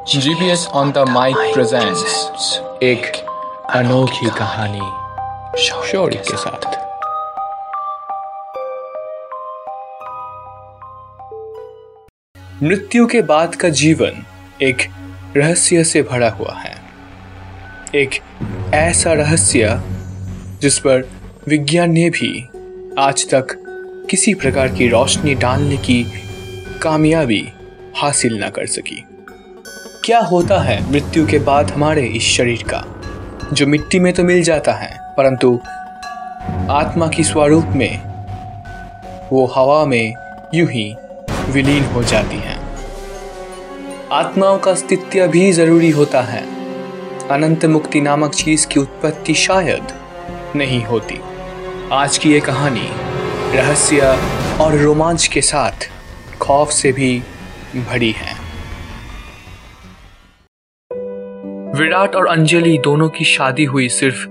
GPS on the mic presents एक अनोखी कहानी शौर्य के साथ। मृत्यु के बाद का जीवन एक रहस्य से भरा हुआ है। एक ऐसा रहस्य जिस पर विज्ञान ने भी आज तक किसी प्रकार की रोशनी डालने की कामयाबी हासिल न कर सकी। क्या होता है मृत्यु के बाद हमारे इस शरीर का? जो मिट्टी में तो मिल जाता है, परंतु आत्मा की स्वरूप में वो हवा में यूँ ही विलीन हो जाती है। आत्माओं का अस्तित्व भी ज़रूरी होता है। अनंत मुक्ति नामक चीज़ की उत्पत्ति शायद नहीं होती। आज की ये कहानी रहस्य और रोमांच के साथ खौफ से भी भरी है। विराट और अंजलि दोनों की शादी हुई सिर्फ़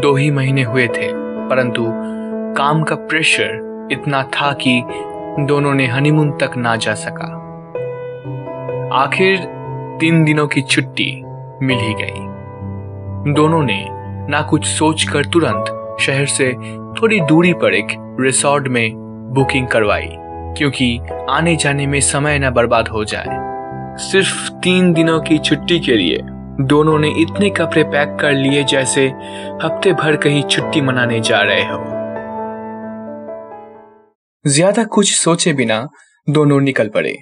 दो ही महीने हुए थे, परंतु काम का प्रेशर इतना था कि दोनों ने हनीमून तक ना जा सका। आखिर तीन दिनों की छुट्टी मिल ही गई। दोनों ने ना कुछ सोचकर तुरंत शहर से थोड़ी दूरी पर एक रिसोर्ट में बुकिंग करवाई, क्योंकि आने जाने में समय ना बर्बाद हो जाए। सिर्फ़ तीन दिनों की छुट्टी के लिए दोनों ने इतने कपड़े पैक कर लिए जैसे हफ़्ते भर कहीं छुट्टी मनाने जा रहे हो। ज़्यादा कुछ सोचे बिना दोनों निकल पड़े।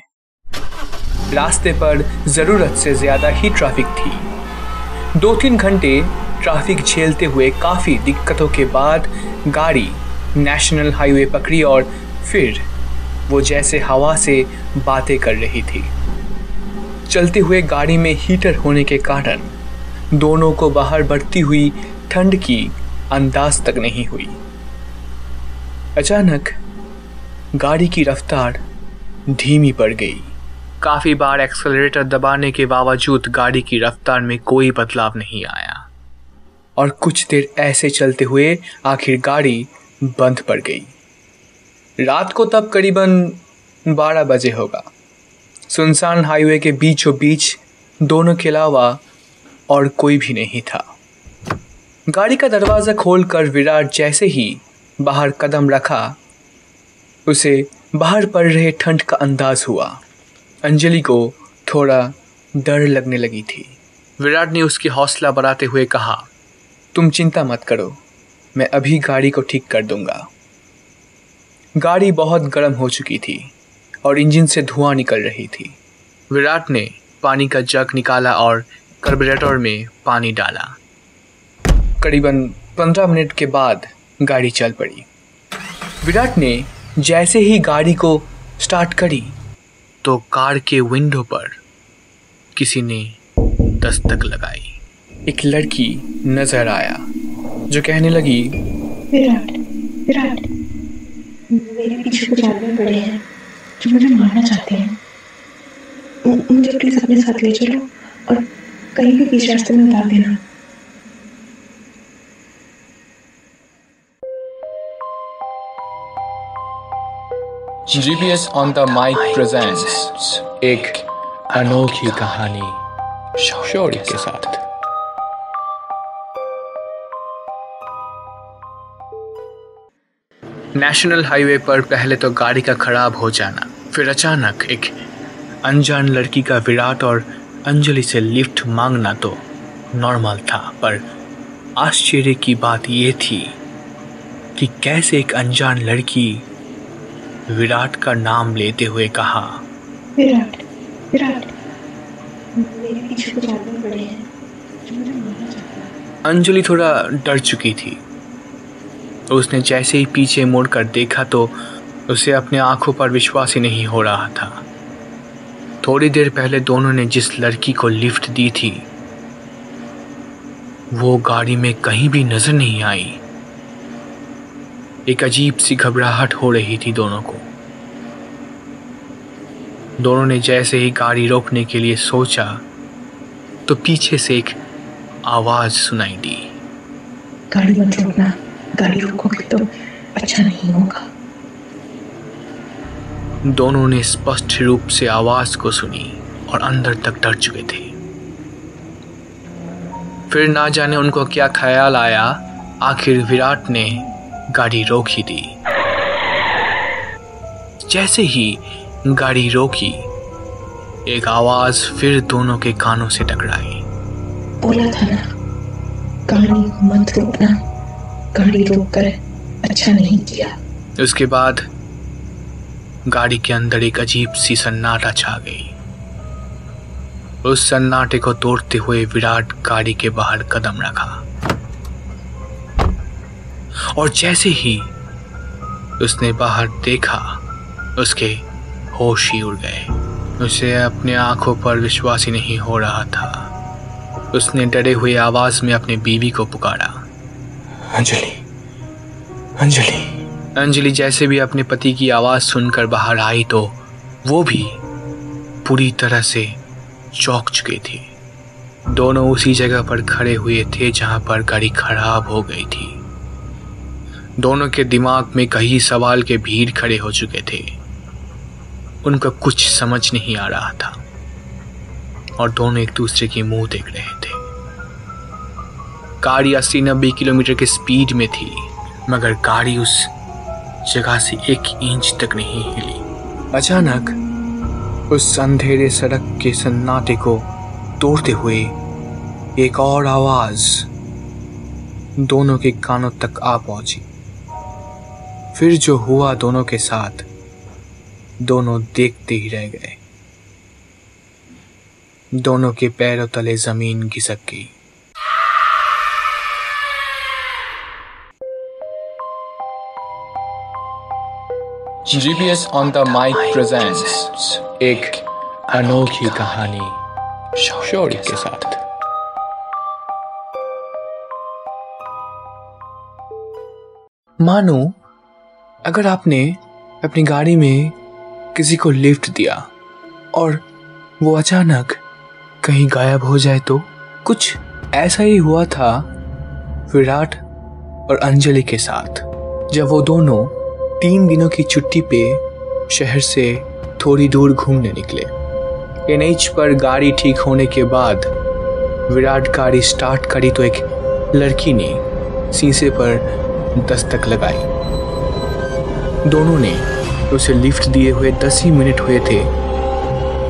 रास्ते पर ज़रूरत से ज़्यादा ही ट्रैफ़िक थी। दो तीन घंटे ट्रैफ़िक झेलते हुए काफ़ी दिक्कतों के बाद गाड़ी नेशनल हाईवे पकड़ी और फिर वो जैसे हवा से बातें कर रही थी। चलते हुए गाड़ी में हीटर होने के कारण दोनों को बाहर बढ़ती हुई ठंड की अंदाज तक नहीं हुई। अचानक गाड़ी की रफ्तार धीमी पड़ गई। काफ़ी बार एक्सेलरेटर दबाने के बावजूद गाड़ी की रफ्तार में कोई बदलाव नहीं आया। और कुछ देर ऐसे चलते हुए आखिर गाड़ी बंद पड़ गई। रात को तब करीबन बारह बजे होगा। सुनसान हाईवे के बीचों बीच दोनों के अलावा और कोई भी नहीं था। गाड़ी का दरवाज़ा खोलकर विराट जैसे ही बाहर कदम रखा, उसे बाहर पड़ रहे ठंड का अंदाज हुआ। अंजलि को थोड़ा डर लगने लगी थी। विराट ने उसकी हौसला बढ़ाते हुए कहा, तुम चिंता मत करो, मैं अभी गाड़ी को ठीक कर दूँगा। गाड़ी बहुत गर्म हो चुकी थी। और इंजन से धुआँ निकल रही थी। विराट ने पानी का जग निकाला और कार्बोरेटर में पानी डाला। करीबन पंद्रह मिनट के बाद गाड़ी चल पड़ी। विराट ने जैसे ही गाड़ी को स्टार्ट करी तो कार के विंडो पर किसी ने दस्तक लगाई। एक लड़की नज़र आया, जो कहने लगी, विराट विराट, मेरे पीछे कुछ आदमी पड़े हैं। जो मुझे मारना चाहते हैं। मुझे प्लीज़ अपने साथ ले चलो और कहीं भी बीच रास्ते में उतार देना। GPS on the mic presents एक अनोखी कहानी शौर्य के साथ। नेशनल हाईवे पर पहले तो गाड़ी का खराब हो जाना फिर अचानक एक अनजान लड़की का विराट और अंजलि से लिफ्ट मांगना तो नॉर्मल था पर आश्चर्य की बात यह थी कि कैसे एक अनजान लड़की विराट का नाम लेते हुए कहा विराट विराट अंजलि थोड़ा डर चुकी थी। उसने जैसे ही पीछे मुड़कर देखा तो उसे अपने आँखों पर विश्वास ही नहीं हो रहा था। थोड़ी देर पहले दोनों ने जिस लड़की को लिफ्ट दी थी, वो गाड़ी में कहीं भी नज़र नहीं आई। एक अजीब सी घबराहट हो रही थी दोनों को। दोनों ने जैसे ही गाड़ी रोकने के लिए सोचा तो पीछे से एक आवाज़ सुनाई दी। गाड़ी मत रोकना। गाड़ी रोकोगे तो अच्छा नहीं होगा। दोनों ने स्पष्ट रूप से आवाज़ को सुनी और अंदर तक डर चुके थे। फिर ना जाने उनको क्या ख्याल आया आखिर विराट ने गाड़ी रोक ही दी। जैसे ही गाड़ी रोकी एक आवाज़ फिर दोनों के कानों से टकराई। बोला था ना गाड़ी मत रोकना। गाड़ी रोक कर अच्छा नहीं किया। उसके बाद गाड़ी के अंदर एक अजीब सी सन्नाटा छा गई। उस सन्नाटे को तोड़ते हुए विराट गाड़ी के बाहर कदम रखा। और जैसे ही उसने बाहर देखा, उसके होश ही उड़ गए। उसे अपने आँखों पर विश्वास ही नहीं हो रहा था। उसने डरे हुए आवाज़ में अपनी बीवी को पुकारा। अंजलि अंजलि। अंजलि, जैसे भी अपने पति की आवाज़ सुनकर बाहर आई तो वो भी पूरी तरह से चौंक चुके थे। दोनों उसी जगह पर खड़े हुए थे जहाँ पर गाड़ी खराब हो गई थी। दोनों के दिमाग में कई सवाल के भीड़ खड़े हो चुके थे। उनका कुछ समझ नहीं आ रहा था। और दोनों एक दूसरे की मुँह देख रहे थे। गाड़ी अस्सी नब्बे किलोमीटर की स्पीड में थी, मगर गाड़ी उस जगह से एक इंच तक नहीं हिली। अचानक उस अंधेरे सड़क के सन्नाटे को तोड़ते हुए एक और आवाज़ दोनों के कानों तक आ पहुँची। फिर जो हुआ दोनों के साथ, दोनों देखते ही रह गए। दोनों के पैरों तले ज़मीन घिसक गई। GPS on the mic presents एक अनोखी कहानी शौर्य के साथ। मानो अगर आपने अपनी गाड़ी में किसी को लिफ्ट दिया और वो अचानक कहीं गायब हो जाए तो कुछ ऐसा ही हुआ था विराट और अंजलि के साथ जब वो दोनों तीन दिनों की छुट्टी पे शहर से थोड़ी दूर घूमने निकले। एनएच पर गाड़ी ठीक होने के बाद विराट गाड़ी स्टार्ट करी तो एक लड़की ने शीशे पर दस्तक लगाई। दोनों ने उसे लिफ्ट दिए हुए दस ही मिनट हुए थे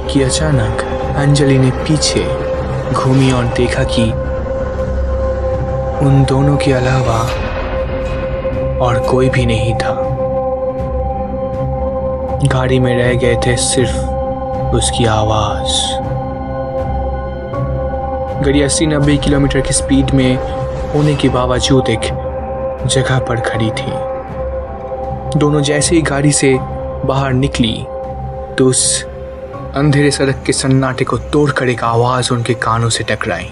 कि अचानक अंजलि ने पीछे घूमी और देखा कि उन दोनों के अलावा और कोई भी नहीं था। गाड़ी में रह गए थे सिर्फ़ उसकी आवाज़। गाड़ी अस्सी नब्बे किलोमीटर की स्पीड में होने के बावजूद एक जगह पर खड़ी थी। दोनों जैसे ही गाड़ी से बाहर निकली तो उस अंधेरे सड़क के सन्नाटे को तोड़कर एक आवाज़ उनके कानों से टकराई,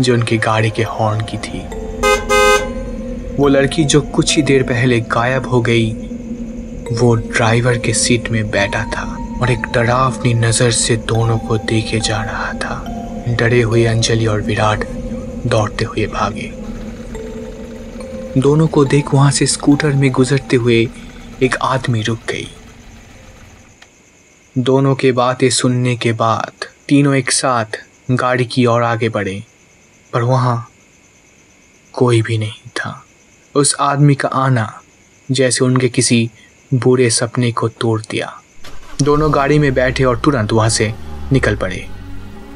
जो उनकी गाड़ी के हॉर्न की थी। वो लड़की जो कुछ ही देर पहले गायब हो गई वो ड्राइवर के सीट में बैठा था और एक डरावनी नज़र से दोनों को देखे जा रहा था। डरे हुए अंजलि और विराट दौड़ते हुए भागे। दोनों को देख वहाँ से स्कूटर में गुजरते हुए एक आदमी रुक गई। दोनों के बातें सुनने के बाद तीनों एक साथ गाड़ी की ओर आगे बढ़े, पर वहाँ कोई भी नहीं था। उस आदमी का आना जैसे उनके किसी बुरे सपने को तोड़ दिया। दोनों गाड़ी में बैठे और तुरंत वहाँ से निकल पड़े।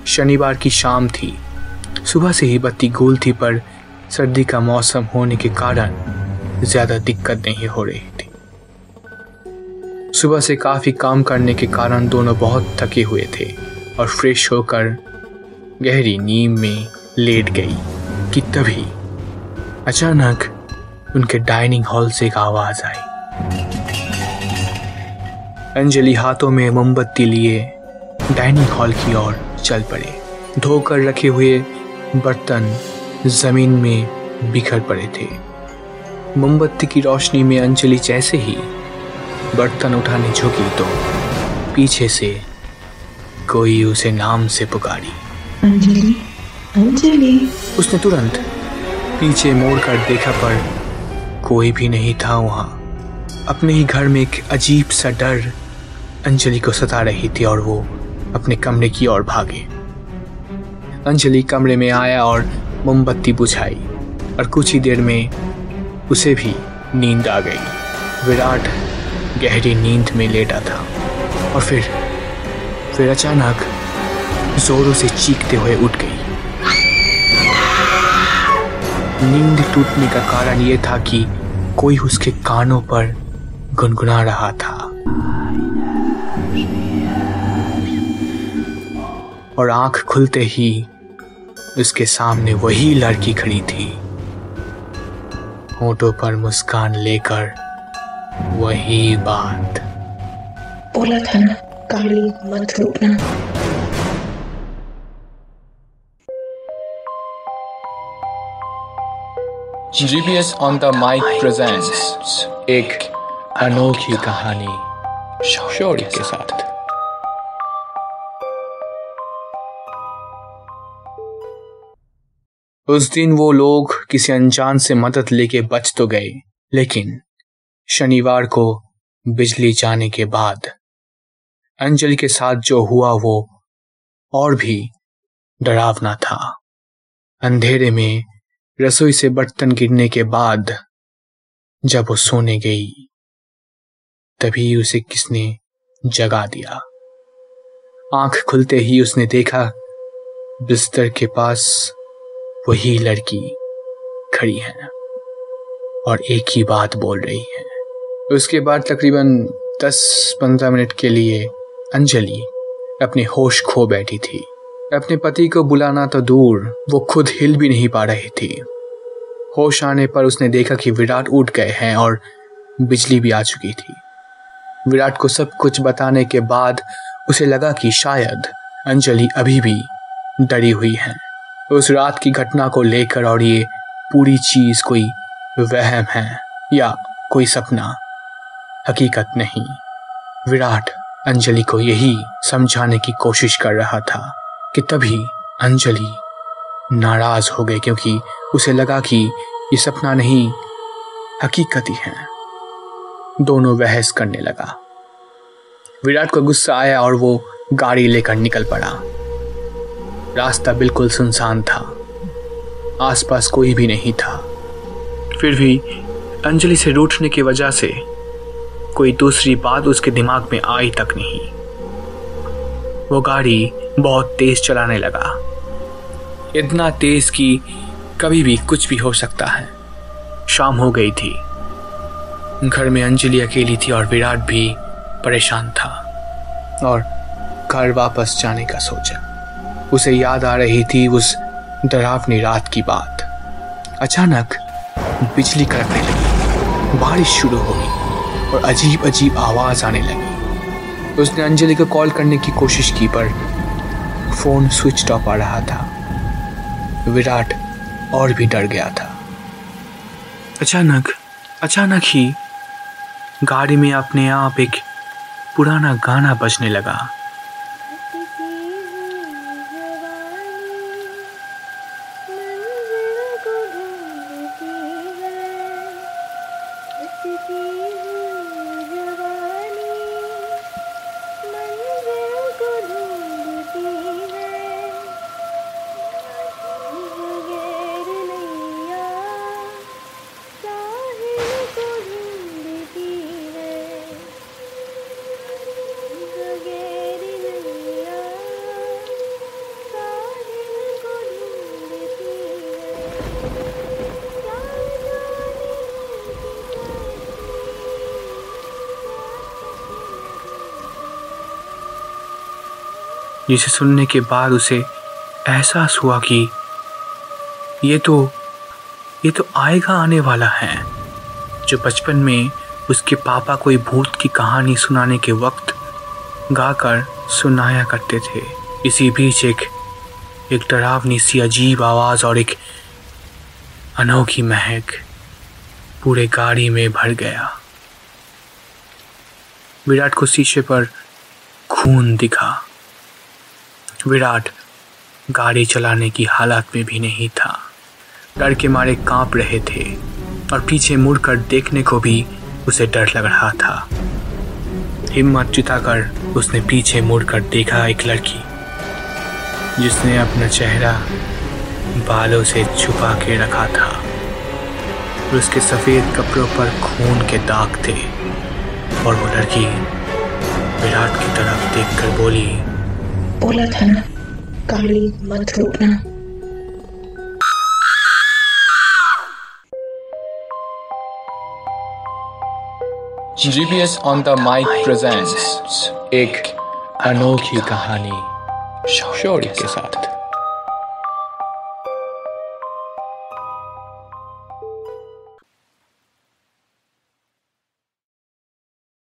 शनिवार की शाम थी। सुबह से ही बत्ती गोल थी, पर सर्दी का मौसम होने के कारण ज़्यादा दिक्कत नहीं हो रही थी। सुबह से काफ़ी काम करने के कारण दोनों बहुत थके हुए थे और फ्रेश होकर गहरी नींद में लेट गई कि तभी अचानक उनके डाइनिंग हॉल से एक आवाज़ आई। अंजलि हाथों में मोमबत्ती लिए डाइनिंग हॉल की ओर चल पड़े। धोकर रखे हुए बर्तन ज़मीन में बिखर पड़े थे। मोमबत्ती की रोशनी में अंजलि जैसे ही बर्तन उठाने झुकी तो पीछे से कोई उसे नाम से पुकारी। अंजलि अंजलि। उसने तुरंत पीछे मोड़ कर देखा पर कोई भी नहीं था वहाँ। अपने ही घर में एक अजीब सा डर अंजलि को सता रही थी और वो अपने कमरे की ओर भागे। अंजलि कमरे में आया और मोमबत्ती बुझाई और कुछ ही देर में उसे भी नींद आ गई। विराट गहरी नींद में लेटा था और फिर फिर अचानक जोरों से चीखते हुए उठ गई। नींद टूटने का कारण यह था कि कोई उसके कानों पर गुनगुना रहा था। और आँख खुलते ही उसके सामने वही लड़की खड़ी थी। होठों पर मुस्कान लेकर वही बात। बोला था ना गाड़ी मत रोकना। GPS on the mic presents एक अनोखी कहानी शौर्य के साथ। उस दिन वो लोग किसी अनजान से मदद लेके बच तो गए, लेकिन शनिवार को बिजली जाने के बाद अंजलि के साथ जो हुआ वो और भी डरावना था। अंधेरे में रसोई से बर्तन गिरने के बाद जब वो सोने गई, तभी उसे किसने जगा दिया। आँख खुलते ही उसने देखा बिस्तर के पास वही लड़की खड़ी है और एक ही बात बोल रही है। उसके बाद तकरीबन दस पंद्रह मिनट के लिए अंजलि अपने होश खो बैठी थी। अपने पति को बुलाना तो दूर, वो खुद हिल भी नहीं पा रही थी। होश आने पर उसने देखा कि विराट उठ गए हैं और बिजली भी आ चुकी थी। विराट को सब कुछ बताने के बाद उसे लगा कि शायद अंजलि अभी भी डरी हुई है। उस रात की घटना को लेकर और ये पूरी चीज़ कोई वहम है या कोई सपना? हकीकत नहीं। विराट अंजलि को यही समझाने की कोशिश कर रहा था कि तभी अंजलि नाराज़ हो गई क्योंकि उसे लगा कि ये सपना नहीं, हकीकत ही है। दोनों बहस करने लगा। विराट को गुस्सा आया और वो गाड़ी लेकर निकल पड़ा। रास्ता बिल्कुल सुनसान था। आसपास कोई भी नहीं था। फिर भी अंजलि से रूठने की वजह से कोई दूसरी बात उसके दिमाग में आई तक नहीं। वो गाड़ी बहुत तेज चलाने लगा। इतना तेज कि कभी भी कुछ भी हो सकता है। शाम हो गई थी। घर में अंजलि अकेली थी और विराट भी परेशान था और घर वापस जाने का सोचा। उसे याद आ रही थी उस डरावनी रात की बात। अचानक बिजली कड़कने लगी, बारिश शुरू हो गई और अजीब अजीब आवाज़ आने लगी। उसने अंजलि को कॉल करने की कोशिश की, पर फ़ोन स्विच ऑफ़ आ रहा था। विराट और भी डर गया था। अचानक अचानक ही गाड़ी में अपने आप एक पुराना गाना बजने लगा। जिसे सुनने के बाद उसे एहसास हुआ कि ये तो ये तो आएगा आने वाला है। जो बचपन में उसके पापा कोई भूत की कहानी सुनाने के वक्त गाकर सुनाया करते थे। इसी बीच एक एक डरावनी सी अजीब आवाज़ और एक अनोखी महक पूरे गाड़ी में भर गया। विराट को शीशे पर खून दिखा। विराट गाड़ी चलाने की हालत में भी नहीं था। डर के मारे काँप रहे थे और पीछे मुड़कर देखने को भी उसे डर लग रहा था। हिम्मत जुटाकर उसने पीछे मुड़कर देखा एक लड़की, जिसने अपना चेहरा बालों से छुपा के रखा था उसके सफ़ेद कपड़ों पर खून के दाग थे। और वो लड़की विराट की तरफ़ देखकर बोली बोला था ना काली मत रोकना GPS on the mic presents एक अनोखी कहानी शौर्य के साथ।